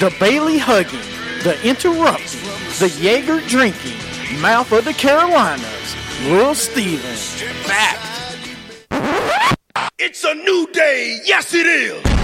The Bailey hugging. The interrupting. The Jaeger drinking. Mouth of the Carolinas. Lil Steven. Fact. It's a new day. Yes, it is.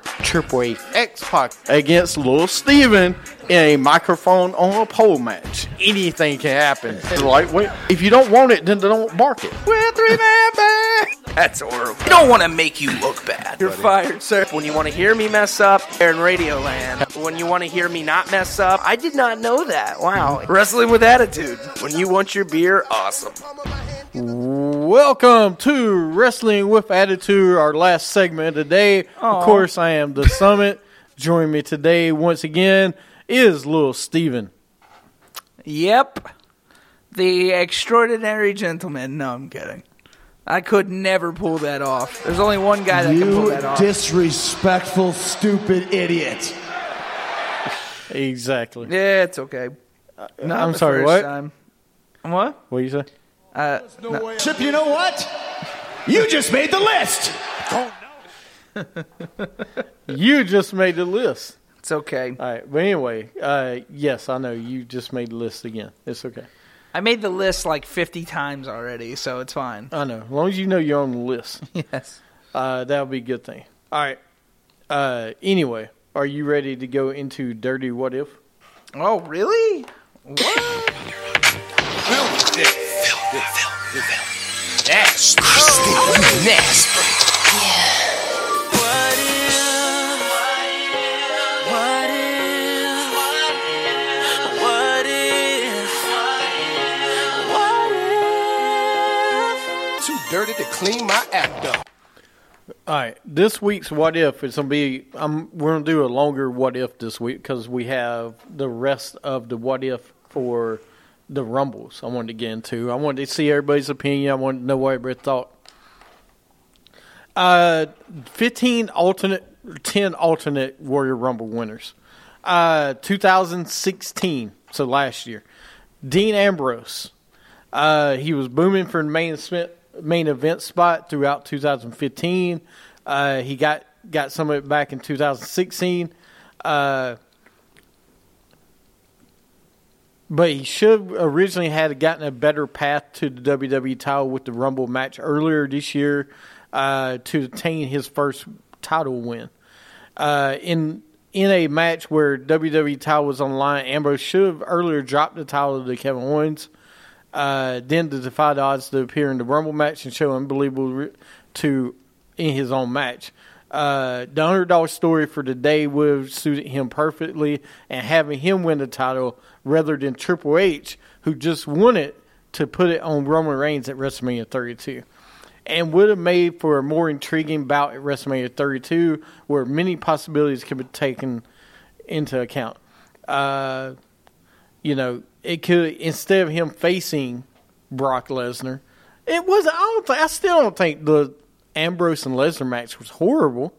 Triple H. X Pac against Lil Steven in a microphone on a pole match. Anything can happen. It's like, wait, if you don't want it, then don't bark it. We're three man band. That's horrible. I don't want to make you look bad. You're fired, sir. When you want to hear me mess up, they're in Radioland. When you want to hear me not mess up, I did not know that. Wow. Wrestling with attitude. When you want your beer, awesome. Welcome to Wrestling with Attitude, our last segment of the day. Of course, I am the Summit. Joining me today once again is Lil Steven. Yep. The extraordinary gentleman. No, I'm kidding. I could never pull that off. There's only one guy that can pull You that off. disrespectful, stupid idiot. Exactly. yeah, it's okay. Not I'm the sorry, first what? Time. What? What you say? Uh, Chip, you know what? You just made the list. You just made the list. it's okay. All right, but anyway, uh, yes, I know you just made the list again. It's okay. I made the list like 50 times already, so it's fine. I know. As long as you know you're on the list, Yes. uh, that'll be a good thing. All right. Uh, anyway, are you ready to go into dirty what if? Oh, really? What? Nasty. You nasty. Too dirty to clean my act up. All right, this week's what if is gonna be. I'm we're gonna do a longer what if this week because we have the rest of the what if for the rumbles. I wanted to get into. I wanted to see everybody's opinion. I wanted to know what everybody thought. Uh, fifteen alternate, ten alternate Royal Rumble winners. Uh, 2016, so last year. Dean Ambrose. Uh, he was booming for main main event spot throughout 2015. Uh, he got got some of it back in 2016. Uh, but he should originally had gotten a better path to the WWE title with the Rumble match earlier this year uh, to attain his first title win. Uh, in in a match where WWE title was on line, Ambrose should have earlier dropped the title to Kevin Owens. Uh, then to defy the odds to appear in the Rumble match and show unbelievable re- to in his own match. Uh, the underdog story for today would have suited him perfectly, and having him win the title rather than Triple H, who just won it, to put it on Roman Reigns at WrestleMania 32 and would have made for a more intriguing bout at WrestleMania 32, where many possibilities could be taken into account. Uh, you know, it could instead of him facing Brock Lesnar, it was. I don't. I still don't think the Ambrose and Lesnar match was horrible.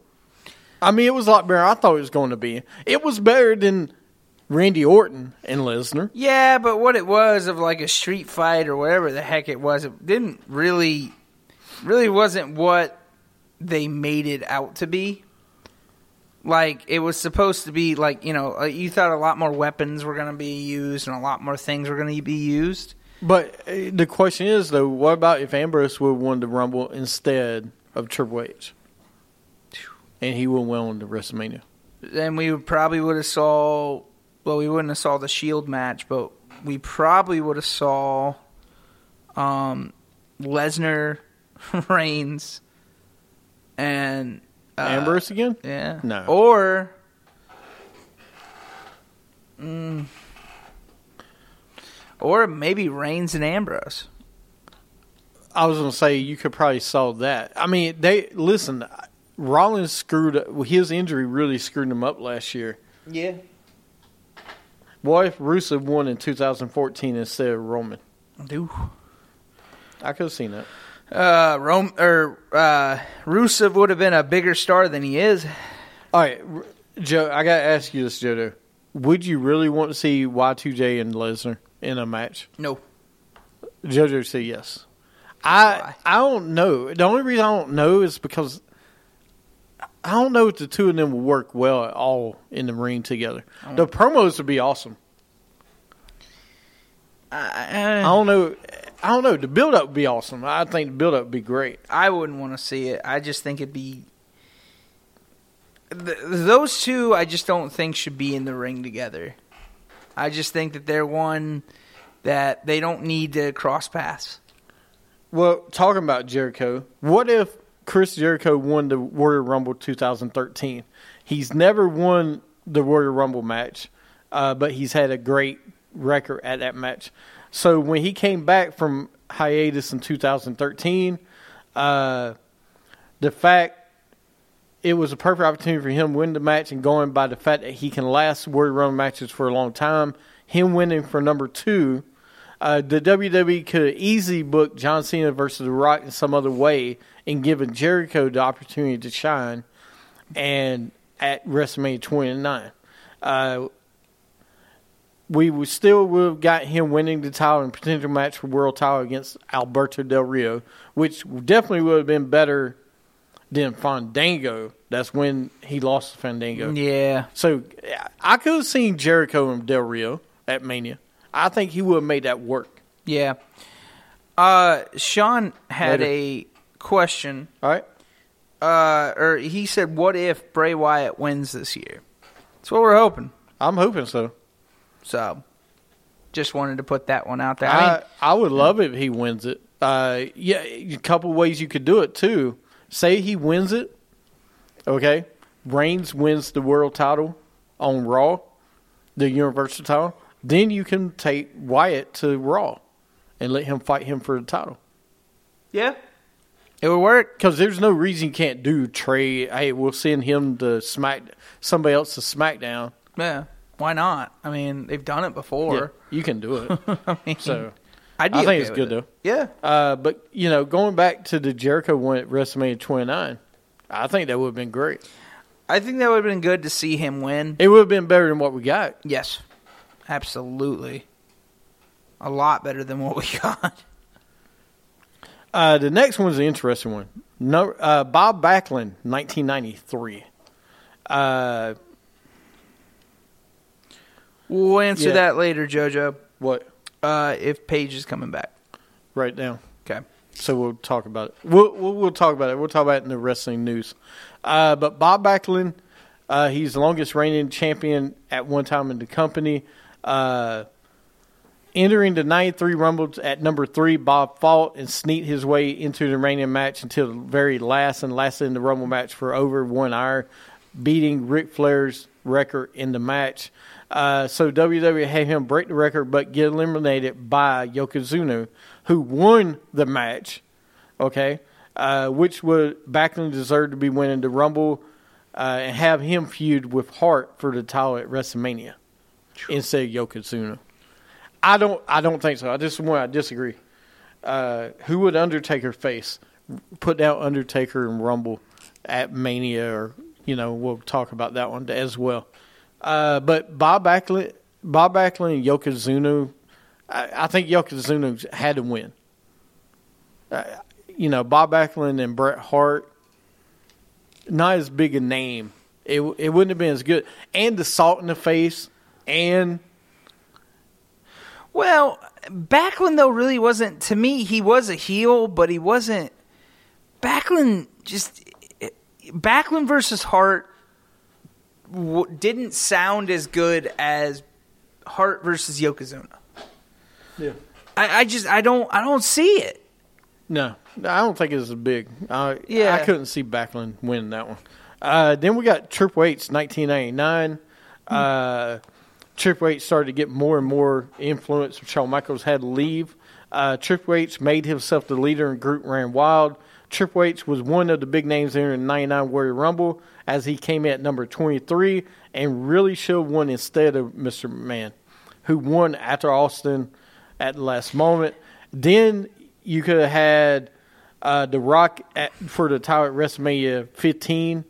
I mean, it was a lot better. I thought it was going to be. It was better than Randy Orton and Lesnar. Yeah, but what it was of like a street fight or whatever the heck it was, it didn't really, really wasn't what they made it out to be. Like it was supposed to be like you know uh, you thought a lot more weapons were going to be used and a lot more things were going to be used. But uh, the question is, though, what about if Ambrose would have won the Rumble instead of Triple H? And he would have won the WrestleMania. Then we probably would have saw. Well, we wouldn't have saw the Shield match, but we probably would have saw um, Lesnar, Reigns, and uh, Ambrose again? Yeah. No. Or. Mm, or maybe Reigns and Ambrose. I was going to say you could probably solve that. I mean, they listen. Rollins screwed up. His injury really screwed him up last year. Yeah. What if Rusev won in 2014 instead of Roman? Ooh. I could have seen that. Uh, Rome or uh, Rusev would have been a bigger star than he is. All right, Joe. I got to ask you this, Joe. Would you really want to see Y2J and Lesnar in a match? No. JoJo said yes. I? I don't know. The only reason I don't know is because I don't know if the two of them will work well at all in the ring together. The promos would be awesome. I I, don't know. I don't know. The build up would be awesome. I think the build up would be great. I wouldn't want to see it. I just think it'd be. Th- those two, I just don't think should be in the ring together. I just think that they're one that they don't need to cross paths. Well, talking about Jericho, what if Chris Jericho won the Royal Rumble 2013? He's never won the Royal Rumble match, uh, but he's had a great record at that match. So when he came back from hiatus in 2013, uh, the fact it was a perfect opportunity for him to win the match and going by the fact that he can last Royal Rumble matches for a long time, him winning for number two uh, the WWE could easily book John Cena versus The Rock in some other way and given Jericho the opportunity to shine and at WrestleMania 29. Uh, we would still would have got him winning the title and potential match for world title against Alberto Del Rio, which definitely would have been better than Fandango. That's when he lost to Fandango. Yeah. So I could have seen Jericho and Del Rio at Mania. I think he would have made that work. Yeah. Uh, Sean had Later. a question. All right. Uh, or he said, "What if Bray Wyatt wins this year?" That's what we're hoping. I'm hoping so. So, just wanted to put that one out there. I, I mean, I would love it if he wins it. Uh, yeah, a couple ways you could do it too. Say he wins it. Okay, Reigns wins the world title on Raw, the Universal title. Then you can take Wyatt to Raw and let him fight him for the title. yeah, it would work. Because there's no reason you can't do Trey. Hey, we'll send him to Smack somebody else to SmackDown. Yeah, why not? I mean, they've done it before. Yeah, you can do it. I mean, so I think okay it's good it. though. Yeah, Uh, but you know, going back to the Jericho one at WrestleMania 29, I think that would have been great. I think that would have been good to see him win. It would have been better than what we got. Yes, absolutely, a lot better than what we got. Uh, the next one's an interesting one. No, uh, Bob Backlund, 1993. Uh, We'll answer Yeah. that later, JoJo. what? Uh, if Paige is coming back. Right now. Okay. So we'll talk about it. We'll, we'll, we'll talk about it. We'll talk about it in the wrestling news. Uh, but Bob Backlund, uh, he's the longest reigning champion at one time in the company. Uh, entering the 93 Rumble at number three, Bob fought and sneaked his way into the reigning match until the very last and lasted in the Rumble match for over one hour, beating Ric Flair's record in the match. Uh, so WWE had him break the record but get eliminated by Yokozuna, who won the match okay, uh, which would Backlund deserve to be winning the Rumble uh, and have him feud with Hart for the title at WrestleMania instead of Yokozuna. I don't. I don't think so. I just want. I disagree. Uh, who would Undertaker face? Put down Undertaker and Rumble at Mania, or you know, we'll talk about that one as well. Uh, but Bob Backlund, Bob Backlund and Yokozuna, I, I think Yokozuna had to win you know, Bob Backlund and Bret Hart, not as big a name. It it wouldn't have been as good. And the salt in the face, and Well, Backlund though really wasn't to me. He was a heel, but he wasn't. Backlund just Backlund versus Hart w- didn't sound as good as Hart versus Yokozuna. Yeah. I, I just I don't I don't see it. No, I don't think it's as big. Uh, Yeah. I couldn't see Backlund winning that one. Uh, then we got Triple H, 1999. Uh, Triple H started to get more and more influence. Shawn Michaels had to leave. Uh, Triple H made himself the leader and group ran wild. Triple H was one of the big names there in the 99 Royal Rumble as he came in at number 23 and really should have won instead of Mr. McMahon, who won after Austin at the last moment. Then you could have had uh, The Rock at, for the title at WrestleMania 15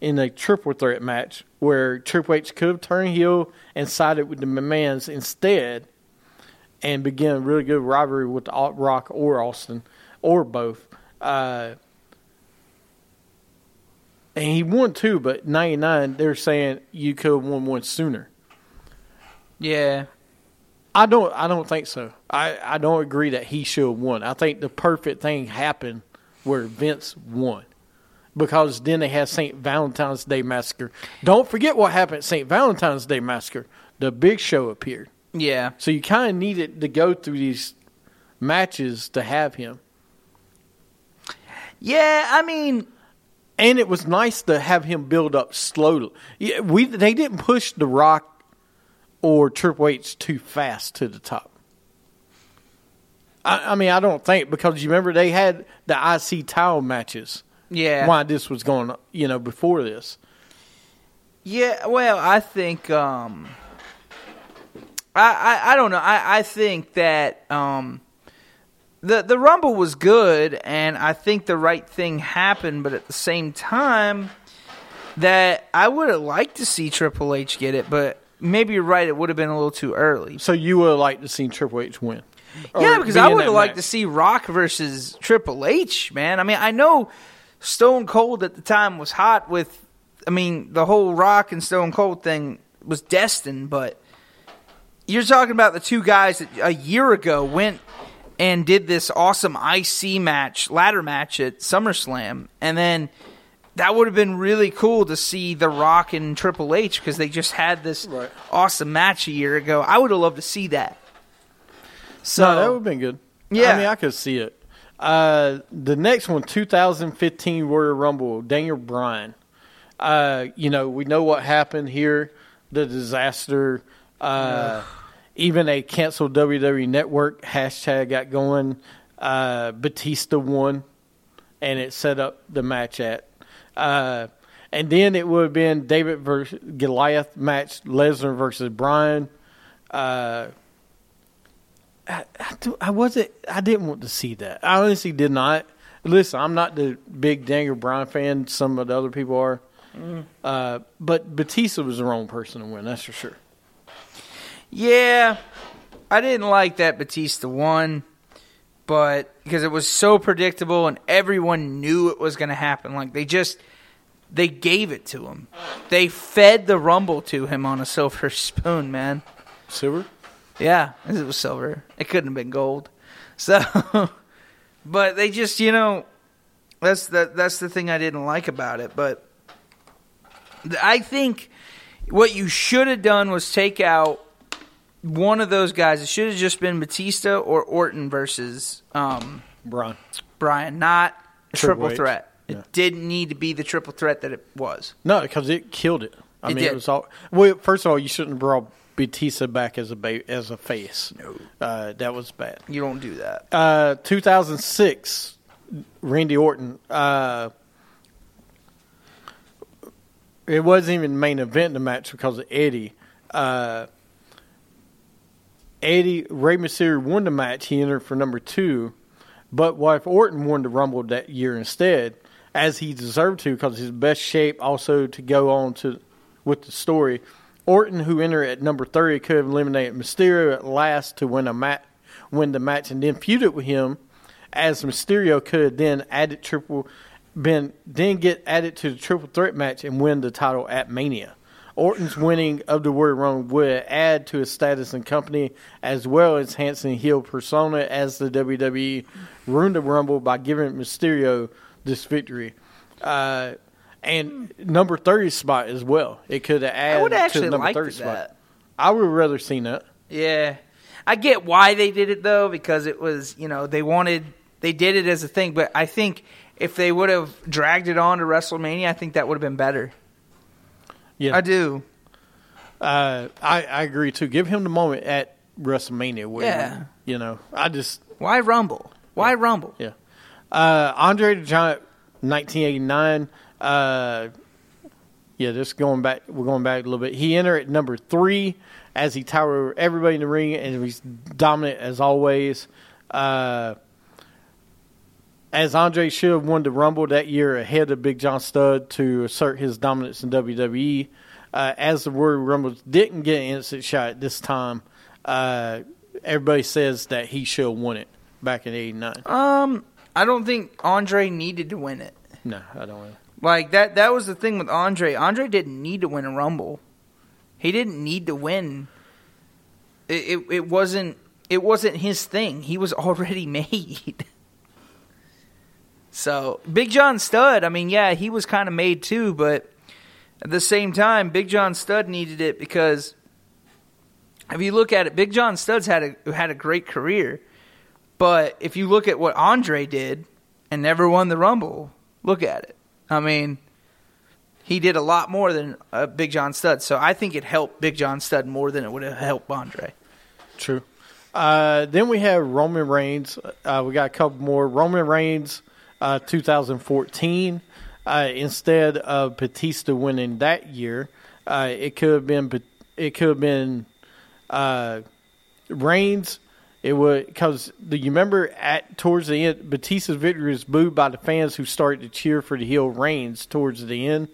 in a triple threat match where Triple H could have turned heel and sided with the McMahons instead and begin a really good rivalry with the Rock or Austin or both. Uh, and he won two, but 99, they're saying you could have won one sooner. Yeah. I don't. I don't think so. I, I don't agree that he should have won. I think the perfect thing happened where Vince won, because then they had Saint Valentine's Day Massacre. Don't forget what happened at Saint Valentine's Day Massacre. The Big Show appeared, Yeah. so you kind of needed to go through these matches to have him. Yeah, I mean, And it was nice to have him build up slowly. Yeah, we they didn't push The Rock or Triple H too fast to the top. I, I mean, I don't think because you remember they had the IC title matches. Yeah. Why this was going, you know, before this. Yeah, well, I think um I I, I don't know. I, I think that um the the Rumble was good and I think the right thing happened, but at the same time that I would have liked to see Triple H get it, but maybe you're right, it would have been a little too early. So you would have liked to see Triple H win. Yeah, because be I would have liked to see Rock versus Triple H, man. I mean, I know Stone Cold at the time was hot with, I mean, the whole Rock and Stone Cold thing was destined, but you're talking about the two guys that a year ago went and did this awesome IC match, ladder match at SummerSlam, and then that would have been really cool to see The Rock and Triple H because they just had this Right. awesome match a year ago. I would have loved to see that. So No, that would have been good. Yeah. I mean, I could see it. Uh, the next one, 2015 Royal Rumble, Daniel Bryan. Uh, you know, we know what happened here, the disaster. Uh, even a canceled WWE Network hashtag got going. Uh, Batista won, and it set up the match at. Uh, and then it would have been David versus Goliath match, Lesnar versus Bryan. I, do- I wasn't. I didn't want to see that. I honestly did not. Listen, I'm not the big Daniel Bryan fan. Some of the other people are. Uh, but Batista was the wrong person to win. That's for sure. Yeah, I didn't like that Batista won, but because it was so predictable and everyone knew it was going to happen. Like they just they gave it to him. They fed the Rumble to him on a silver spoon, man. Silver. Yeah, it was silver. It couldn't have been gold. So, but they just, you know, that's the that's the thing I didn't like about it. But I think what you should have done was take out one of those guys. It should have just been Batista or Orton versus um, Bryan. Brian, not Triple triple threat. Yeah. It didn't need to be the triple threat that it was. No, because it killed it. I It mean, did. it was all. Well, first of all, you shouldn't have brought Batista back as a ba- as a face. No, uh, that was bad. You don't do that. Uh, 2006, Randy Orton. Uh, it wasn't even the main event in the match because of Eddie. Uh, Eddie Rey Mysterio won the match. He entered for number two, but what if Orton won the Rumble that year instead, as he deserved to because his best shape also to go on to with the story. Orton, who entered at number thirty, could have eliminated Mysterio at last to win a match, win the match, and then feuded with him, as Mysterio could have then added triple, been then get added to the triple threat match and win the title at Mania. Orton's winning of the Royal Rumble would add to his status in company, as well as enhancing heel persona as the WWE ruined the Rumble by giving Mysterio this victory. Uh, and number 30 spot as well. It could have added would to actually the number liked 30 that. spot. I would rather seen that. Yeah. I get why they did it though because it was you know they wanted they did it as a thing, but I think if they would have dragged it on to WrestleMania, I think that would have been better. Yeah, I do. Uh, I I agree too. Give him the moment at WrestleMania. Where, Yeah. you know, I just Why Rumble? Why Rumble? yeah. Uh, Andre the Giant, 1989. Uh, yeah, just going back. We're going back a little bit. He entered at number three as he towered over everybody in the ring, and he's dominant as always. Uh, as Andre should have won the Rumble that year ahead of Big John Studd to assert his dominance in WWE. Uh, as the Royal Rumble didn't get an instant shot this time, uh, everybody says that he should have won it back in '89. Um, I don't think Andre needed to win it. no, I don't. know. Like that that was the thing with Andre. Andre didn't need to win a Rumble. He didn't need to win. It it, it wasn't it wasn't his thing. He was already made. so, Big John Studd, I mean, yeah, he was kind of made too, but at the same time, Big John Studd needed it because if you look at it, Big John Studd's had a had a great career. But if you look at what Andre did and never won the Rumble, look at it. I mean, he did a lot more than uh, Big John Studd. So I think it helped Big John Studd more than it would have helped Andre. True. Uh, then we have Roman Reigns. Uh, we got a couple more. Roman Reigns, uh, 2014. Uh, instead of Batista winning that year, uh, it could have been. It could have been Reigns. It would because you remember at towards the end, Batista's victory was booed by the fans who started to cheer for the heel Reigns towards the end,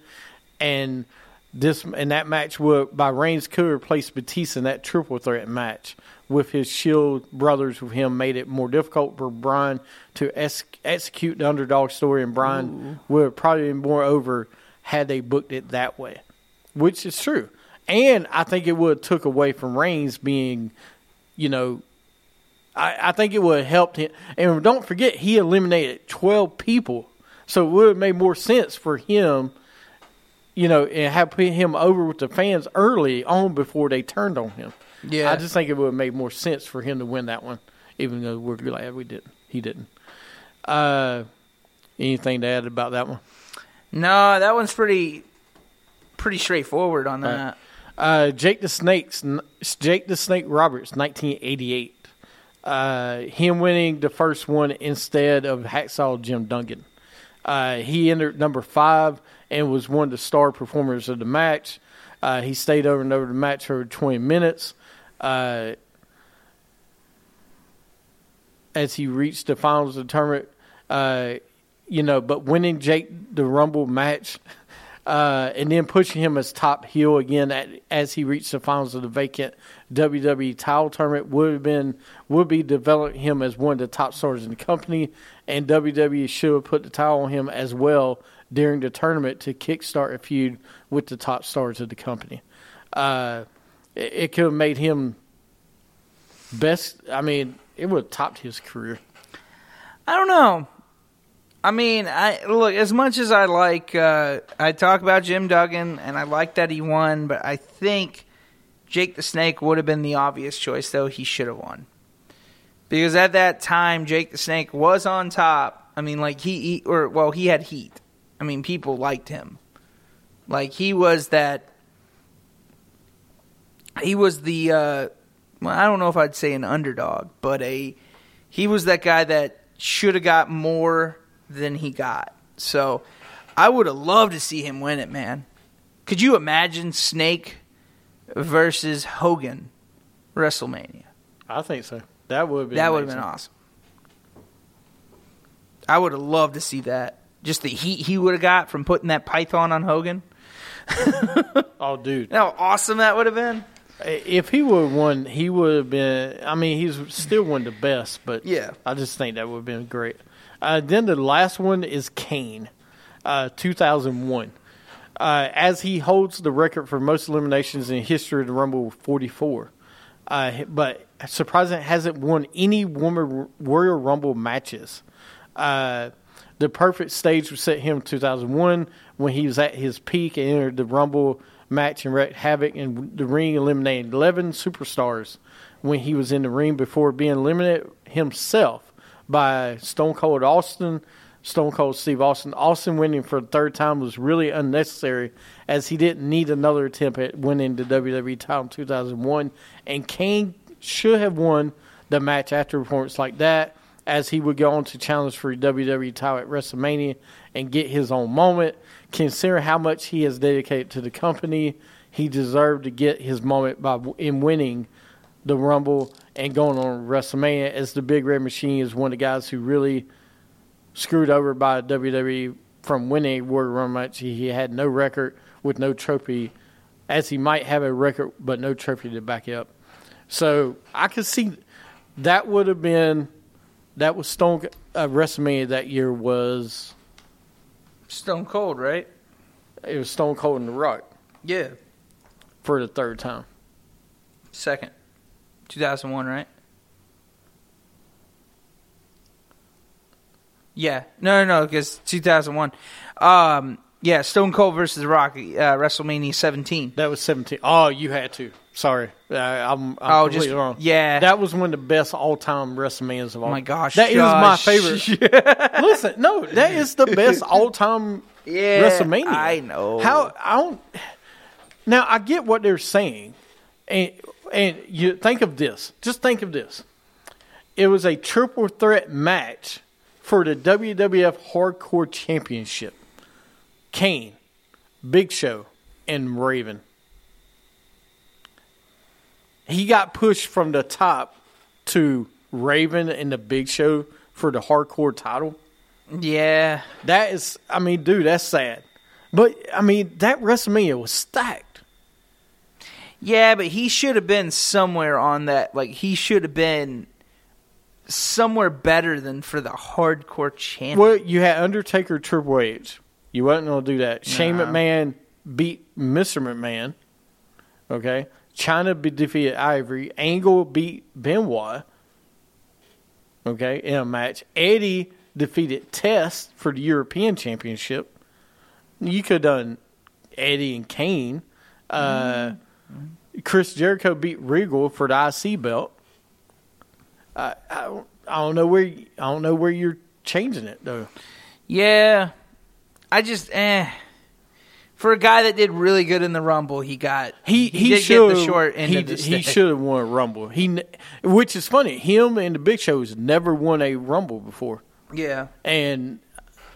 and this and that match would by Reigns could replace Batista in that triple threat match with his Shield brothers with him made it more difficult for Bryan to ex- execute the underdog story, and Bryan would have probably been more over had they booked it that way, which is true. And I think it would have took away from Reigns being, you know, I, I think it would have helped him. And don't forget, he eliminated twelve people, so it would have made more sense for him you know, and have put him over with the fans early on before they turned on him. Yeah. I just think it would have made more sense for him to win that one, even though we're glad we didn't. He didn't. Uh, anything to add about that one? No, that one's pretty pretty straightforward on that. Uh, Jake the Snakes, Jake the Snake Roberts, 1988. Uh, him winning the first one instead of Hacksaw Jim Duggan. Uh, he entered number five and was one of the star performers of the match. Uh, he stayed over and over the match for 20 minutes. Uh, as he reached the finals of the tournament, uh, you know, but winning Jake the Rumble match uh, and then pushing him as top heel again at, as he reached the finals of the vacant WWE title tournament would have been would be developing him as one of the top stars in the company, and WWE should have put the title on him as well during the tournament to kickstart a feud with the top stars of the company. Uh, it, it could have made him best. I mean, it would have topped his career. I don't know. I mean, I look as much as I like. Uh, I talk about Jim Duggan, and I like that he won, but I think Jake the Snake would have been the obvious choice, though he should have won because at that time Jake the Snake was on top. I mean, like he, he or well, he had heat. I mean, people liked him. Like he was that. He was the. Uh, well, I don't know if I'd say an underdog, but a. He was that guy that should have got more than he got. So, I would have loved to see him win it, man. Could you imagine Snake versus Hogan, WrestleMania? I think so. That would have been That would have been awesome. I would have loved to see that. Just the heat he would have got from putting that python on Hogan. Oh, dude. How awesome that would have been? If he would have won, he would have been. I mean, he's still one of the best, but Yeah. I just think that would have been great. Uh, then the last one is Kane, uh, 2001. Uh, as he holds the record for most eliminations in history of the Rumble 44. Uh, but surprisingly, hasn't won any Woman Royal Rumble matches. Uh, the perfect stage was set him in 2001 when he was at his peak and entered the Rumble match and wreaked havoc in the ring, eliminating 11 superstars when he was in the ring before being eliminated himself by Stone Cold Austin, Stone Cold Steve Austin. Austin winning for the third time was really unnecessary as he didn't need another attempt at winning the WWE title in 2001. And Kane should have won the match after a performance like that as he would go on to challenge for WWE title at WrestleMania and get his own moment. Consider how much he has dedicated to the company. He deserved to get his moment by in winning the Rumble and going on WrestleMania as the Big Red Machine is one of the guys who really screwed over by WWE from winning a World Rumble match. He, had no record with no trophy, as he might have a record but no trophy to back it up. So I could see that would have been that was Stone uh, WrestleMania that year was Stone Cold, right? it was Stone Cold and The Rock Yeah. for the third time. Second. 2001, right? Yeah. No, no, no, because 2001. Um, yeah, Stone Cold versus The Rock, uh, WrestleMania 17. That was seventeen. Oh, you had to. Sorry, uh, I'm, I'm Oh, completely just- wrong. yeah. that was one of the best all-time WrestleManias of all. Oh my gosh, that is my Josh. favorite. Listen, no, that is the best all-time Yeah, WrestleMania. I know. how I don't. Now I get what they're saying, and and you think of this. Just think of this. It was a triple threat match for the WWF Hardcore Championship. Kane, Big Show, and Raven. He got pushed from the top to Raven and the Big Show for the hardcore title. Yeah. That is, I mean, dude, that's sad. But I mean, that WrestleMania was stacked. Yeah, but he should have been somewhere on that. Like, he should have been somewhere better than for the hardcore champion. Well, you had Undertaker, Triple H. You wasn't going to do that. Shane Nah. McMahon beat Mr. McMahon. Okay, Chyna be- defeated Ivory. Angle beat Benoit. Okay, in a match. Eddie defeated Test for the European Championship. You could have done Eddie and Kane. Uh, Chris Jericho beat Regal for the IC belt. I, I, don't, I don't know where you- I don't know where you're changing it though. Yeah. I just, eh. For a guy that did really good in the Rumble, he got. He he, did should get the short end he, of the he should have won a Rumble. He which is funny. Him and the Big Show's never won a Rumble before, Yeah. and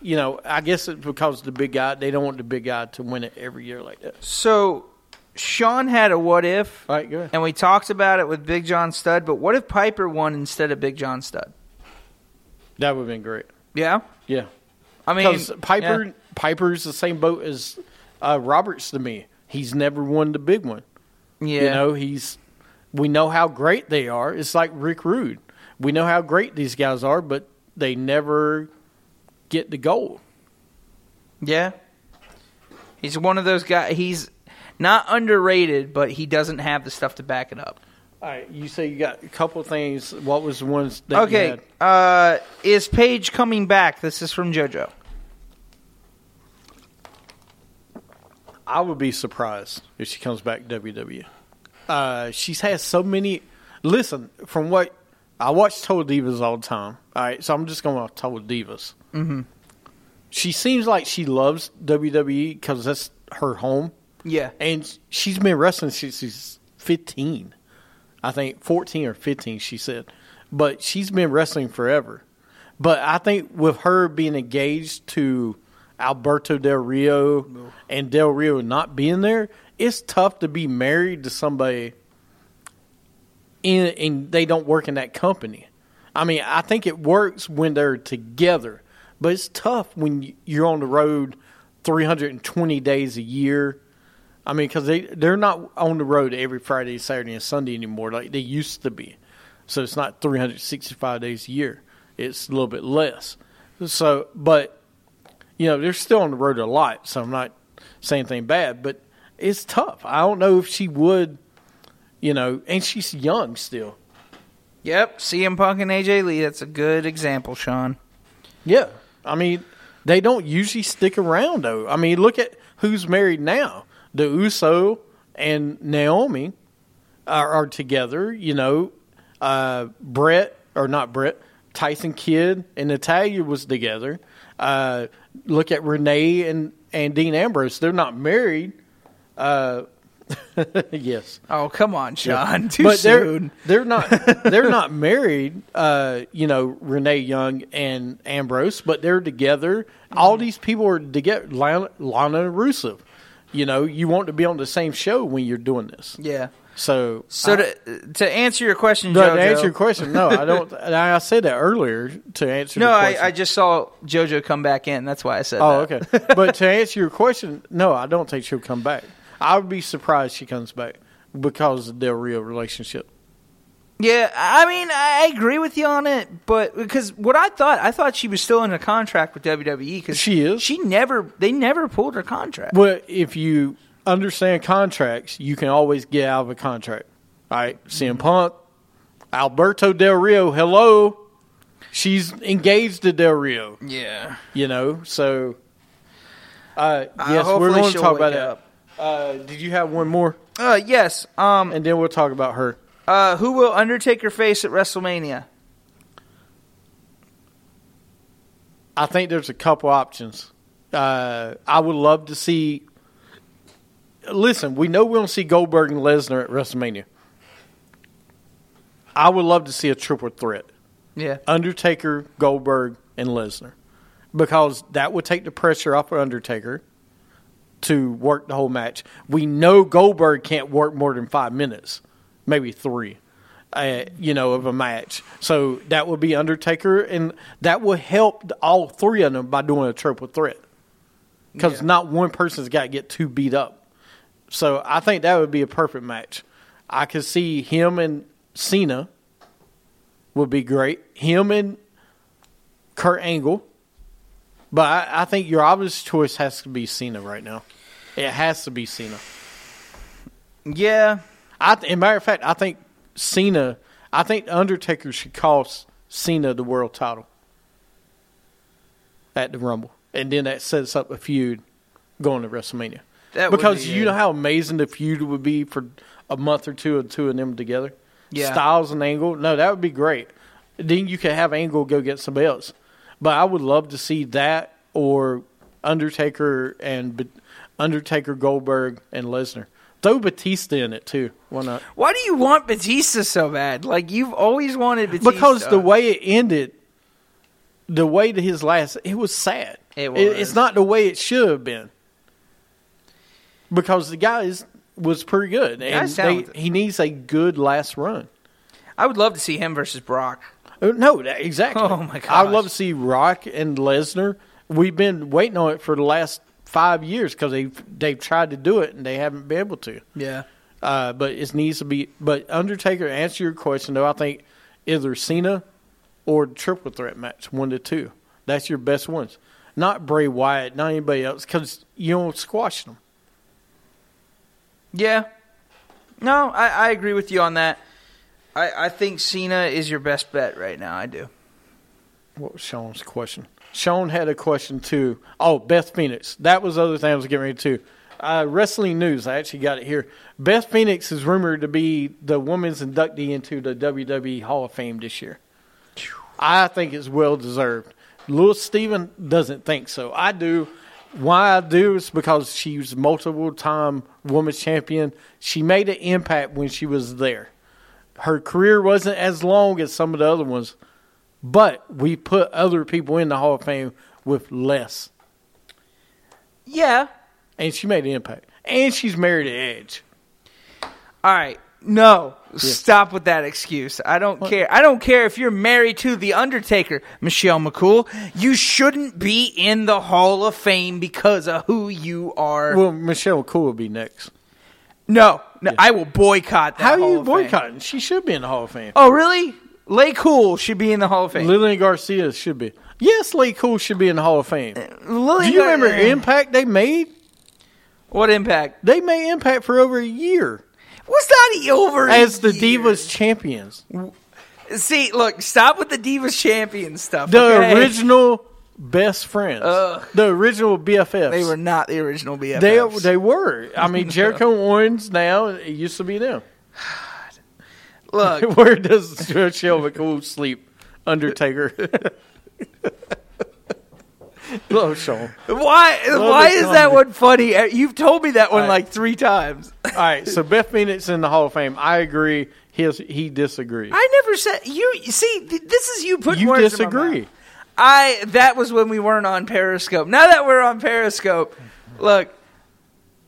you know I guess it's because the big guy they don't want the big guy to win it every year like that. So, Sean had a what if, All right, go ahead. and we talked about it with Big John Studd, but what if Piper won instead of Big John Studd? That would have been great. Yeah. Yeah, I mean, because Piper yeah. Piper's the same boat as uh, Roberts to me. He's never won the big one. Yeah. You know, he's we know how great they are. It's like Rick Rude. We know how great these guys are, but they never get the gold. Yeah. He's one of those guys. He's not underrated, but he doesn't have the stuff to back it up. All right, you say you got a couple things. What was the ones that you Okay. Uh, is Paige coming back? This is from JoJo. I would be surprised if she comes back WWE. Uh, she's had so many. Listen, from what I watch Total Divas all the time. All right, so I'm just going to Total Divas. Mm-hmm. She seems like she loves WWE because that's her home. Yeah. And she's been wrestling since she's 15. I think 14 or 15, she said. But she's been wrestling forever. But I think with her being engaged to Alberto Del Rio mm-hmm. and Del Rio not being there, it's tough to be married to somebody in, and they don't work in that company. I mean, I think it works when they're together, but it's tough when you're on the road 320 days a year. I mean, because they they're not on the road every Friday, Saturday, and Sunday anymore like they used to be. So it's not 365 days a year. It's a little bit less. So, but you know, they're still on the road a lot. So I'm not saying anything bad, but it's tough. I don't know if she would, you know, and she's young still. Yep. CM Punk and AJ Lee. That's a good example, Sean. Yeah, I mean, they don't usually stick around though. I mean, look at who's married now. The Uso and Naomi are, are together. You know, Uh, Brett or not Brett, Tyson Kidd and Natalya was together. Uh, look at Renee and and Dean Ambrose. They're not married. Uh, yes, Oh, come on, Sean. Too but they're soon. they're not they're not married. Uh, you know, Renee Young and Ambrose, but they're together. All Mm-hmm. these people are together. Lana, Lana Rusev. You know, you want to be on the same show when you're doing this. Yeah. So, So I- to, to answer your question, no, to answer your question, no, I don't. I said that earlier to answer. no, I. I just saw JoJo come back in. That's why I said Oh, that. okay. but to answer your question, no, I don't think she'll come back. I would be surprised she comes back because of their real relationship. Yeah, I mean, I agree with you on it, but because what I thought, I thought she was still in a contract with WWE because She is. She never, they never pulled her contract. Well, if you understand contracts, you can always get out of a contract. All right, CM Punk, Alberto Del Rio, hello. She's engaged to Del Rio, Yeah, you know, so. Uh, Uh, we're hopefully going to talk about that. up. Uh, did you have one more? Uh, yes. Um, And then we'll talk about her. Uh, who will Undertaker face at WrestleMania? I think there's a couple options. Uh, I would love to see. Listen, we know we're going to see Goldberg and Lesnar at WrestleMania. I would love to see a triple threat Yeah, Undertaker, Goldberg, and Lesnar. Because that would take the pressure off of Undertaker to work the whole match. We know Goldberg can't work more than five minutes, maybe three, uh, you know, of a match. So that would be Undertaker, and that would help all three of them by doing a triple threat. Because not one person's got to get too beat up. So I think that would be a perfect match. I could see him and Cena would be great. Him and Kurt Angle. But I, I think your obvious choice has to be Cena right now. It has to be Cena. yeah. I, th- as a matter of fact, I think Cena. I think Undertaker should cost Cena the world title at the Rumble, and then that sets up a feud going to WrestleMania. That because be you know how amazing the feud would be for a month or two of two of them together. Yeah. Styles and Angle. No, that would be great. Then you could have Angle go get somebody else. But I would love to see that or Undertaker and Undertaker, Goldberg, and Lesnar. Throw Batista in it too. Why not? Why do you want Batista so bad? Like you've always wanted Batista. Because the way it ended, the way to his last, it was sad. It was it's not the way it should have been. Because the guy is, was pretty good, and they, he needs a good last run. I would love to see him versus Brock. Uh, No, exactly. Oh, my god! I'd love to see Rock and Lesnar. We've been waiting on it for the last five years because they've they've tried to do it and they haven't been able to. Yeah. Uh, but it needs to be. But Undertaker, answer your question though, I think either Cena or triple threat match, one to two. That's your best ones. Not Bray Wyatt, not anybody else, because you don't squash them. Yeah. No, I, I agree with you on that. I, I think Cena is your best bet right now. I do. What was Sean's question? Sean had a question too. Oh, Beth Phoenix. That was the other thing I was getting ready to. Uh, wrestling news. I actually got it here. Beth Phoenix is rumored to be the woman's inductee into the WWE Hall of Fame this year. I think it's well deserved. Lewis Steven doesn't think so. I do. Why I do is because she was multiple time women's champion. She made an impact when she was there. Her career wasn't as long as some of the other ones, but we put other people in the Hall of Fame with less. Yeah. And she made an impact. And she's married to Edge. All right. No. Stop with that excuse. I don't care. I don't care if you're married to the Undertaker, Michelle McCool. You shouldn't be in the Hall of Fame because of who you are. Well, Michelle McCool will be next. no, no, I will boycott that. How are Hall you of Fame. boycotting? She should be in the Hall of Fame. Oh, really? Lay Cool should be in the Hall of Fame. Lillian Garcia should be. Yes, Lay Cool should be in the Hall of Fame. Uh, Lily Do you Gar- remember Impact they made? what impact? They made Impact for over a year What's that over as the year? Divas champions. See, look, stop with the Divas Champion stuff. The okay? original best friends. Ugh. The original BFFs. They were not the original BFFs. They they were. I mean, Jericho Owens now. It used to be them. Look, Where does Michelle McCool sleep? Undertaker. Love Sean. why? Love why is that one funny? Uh, You've told me that one right. like three times. All right, so Beth Phoenix in the Hall of Fame. I agree. He he disagrees. I never said you. See, th- this is you putting you words in my disagree. I that was when we weren't on Periscope. Now that we're on Periscope, look,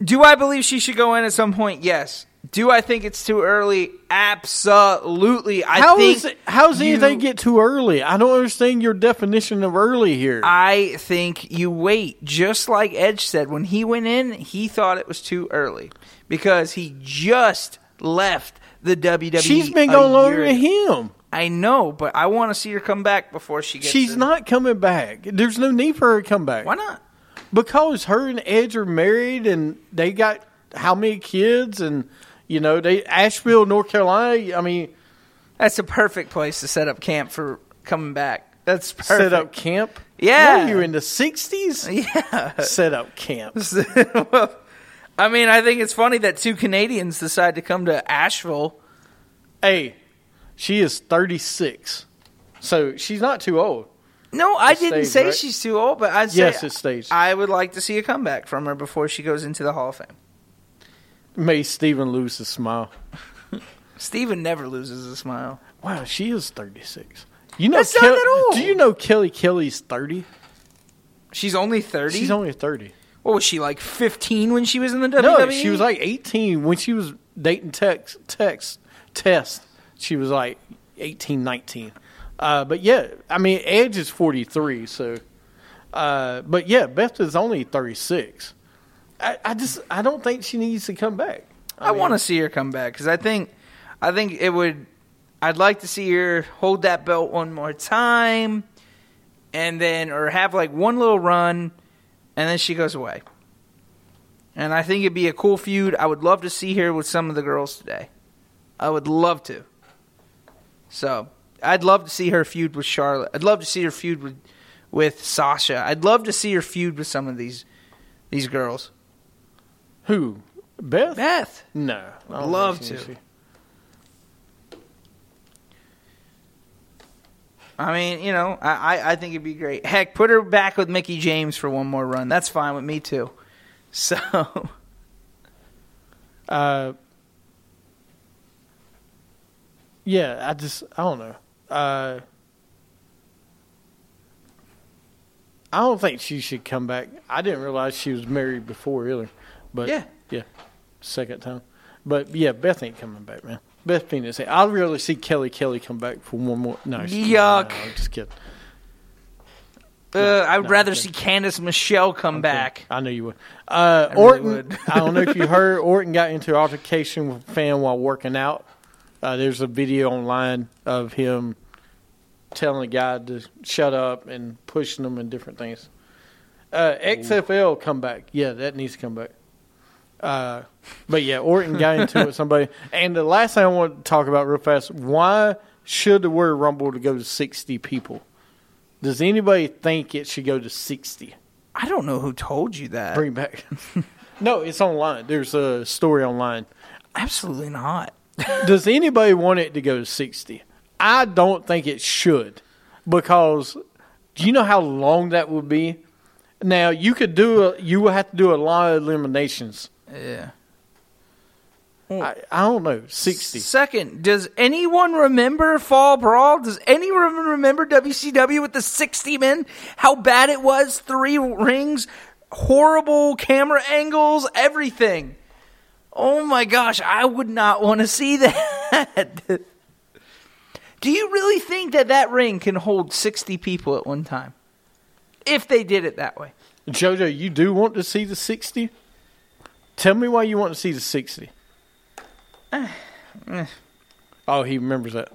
do I believe she should go in at some point? Yes. Do I think it's too early? Absolutely. I How think is how's you- anything get too early? I don't understand your definition of early here. I think you wait. Just like Edge said, when he went in, he thought it was too early because he just left the WWE. She's been going longer than him. I know, but I want to see her come back before she gets. She's in. not coming back. There's no need for her to come back. Why not? Because her and Edge are married and they got how many kids and you know they Asheville, North Carolina. I mean, That's a perfect place to set up camp for coming back. That's perfect. set up camp. Yeah. Are in the sixties? Yeah. Set up camp. well, I mean, I think it's funny that two Canadians decide to come to Asheville. Hey, she is thirty six, so she's not too old. No, I It's didn't staged, say right? she's too old, but I'd say Yes, it's staged. I would like to see a comeback from her before she goes into the Hall of Fame. Made Stephen lose his smile. Steven never loses a smile. Wow, she is thirty six. You know, That's not that old. do you know Kelly Kelly's thirty? She's only 30? She's only thirty. what was she, like 15 when she was in the WWE? No, she was like 18 when she was dating Tex, Tex Test. She was like 18, 19. Uh, but yeah, I mean, Edge is 43, so. Uh, but yeah, Beth is only 36. I, I just, I don't think she needs to come back. I, mean, want to see her come back because I think, I think it would. I'd like to see her hold that belt one more time, and then or have like one little run, and then she goes away. And I think it'd be a cool feud. I would love to see her with some of the girls today. I would love to. So I'd love to see her feud with Charlotte. I'd love to see her feud with with Sasha. I'd love to see her feud with some of these these girls. Who? Beth? Beth. No. I don't love think she to. I mean, you know, I, I, I think it'd be great. Heck, put her back with Mickie James for one more run. That's fine with me too. So Uh, yeah, I just I don't know. Uh, I don't think she should come back. I didn't realize she was married before either. But Yeah. yeah, second time. But yeah, Beth ain't coming back, man. Beth Phoenix. I'd really see Kelly Kelly come back for one more. No, she- Yuck. No, I'm just kidding. uh, I would no, rather see Candice Michelle come back. I know you would. Uh, really Orton. would. I don't know if you heard. Orton got into an altercation with a fan while working out. Uh, there's a video online of him telling a guy to shut up and pushing him and different things. Uh, XFL come back. Yeah, that needs to come back. Uh, but yeah, Orton got into it with somebody. And the last thing I want to talk about real fast: why should the Royal Rumble to go to sixty people? Does anybody think it should go to sixty? I don't know who told you that. Bring back. no, it's online. There's a story online. Absolutely not. Does anybody want it to go to 60? I don't think it should because do you know how long that would be? Now, you could do a, you would have to do a lot of eliminations. Yeah. Hmm. I, I don't know, 60. Second, does anyone remember Fall Brawl? Does anyone remember WCW with the 60 men? How bad it was? Three rings, horrible camera angles, everything. Oh my gosh, I would not want to see that. Do you really think that that ring can hold 60 people at one time? If they did it that way. Jojo, you do want to see the 60? Tell me why you want to see the 60. oh, he remembers that.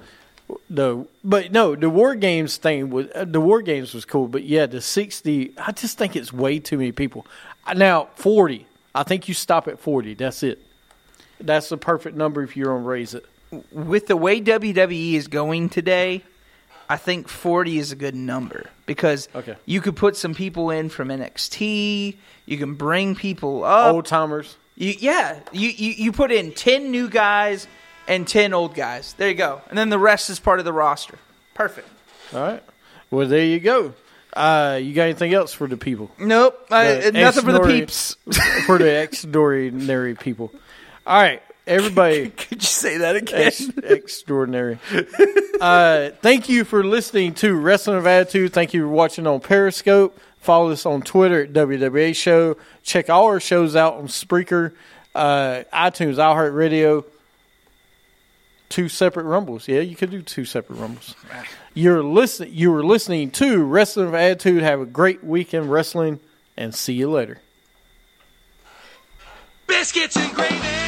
No, but no, the war games thing was uh, the war games was cool, but yeah, the sixty. I just think it's way too many people. Uh, Now forty, I think you stop at forty. That's it. That's the perfect number if you're gonna raise it. with the way WWE is going today, I think 40 is a good number because Okay. you could put some people in from NXT. You can bring people up. Old timers. You, yeah, you, you you put in 10 new guys and ten old guys. There you go. And then the rest is part of the roster. Perfect. All right. Well, there you go. Uh, you got anything else for the people? Nope. I, The nothing for the peeps. for the extraordinary people. All right, everybody. Could you say that again? Ex- extraordinary. Uh, thank you for listening to Wrestling of Attitude. Thank you for watching on Periscope. Follow us on Twitter at WWA Show. Check all our shows out on Spreaker, uh, iTunes, iHeartRadio. Two separate rumbles. Yeah, you could do two separate rumbles. You're listening. You were listening to Wrestling of Attitude. Have a great weekend wrestling, and see you later. Biscuits and gravy.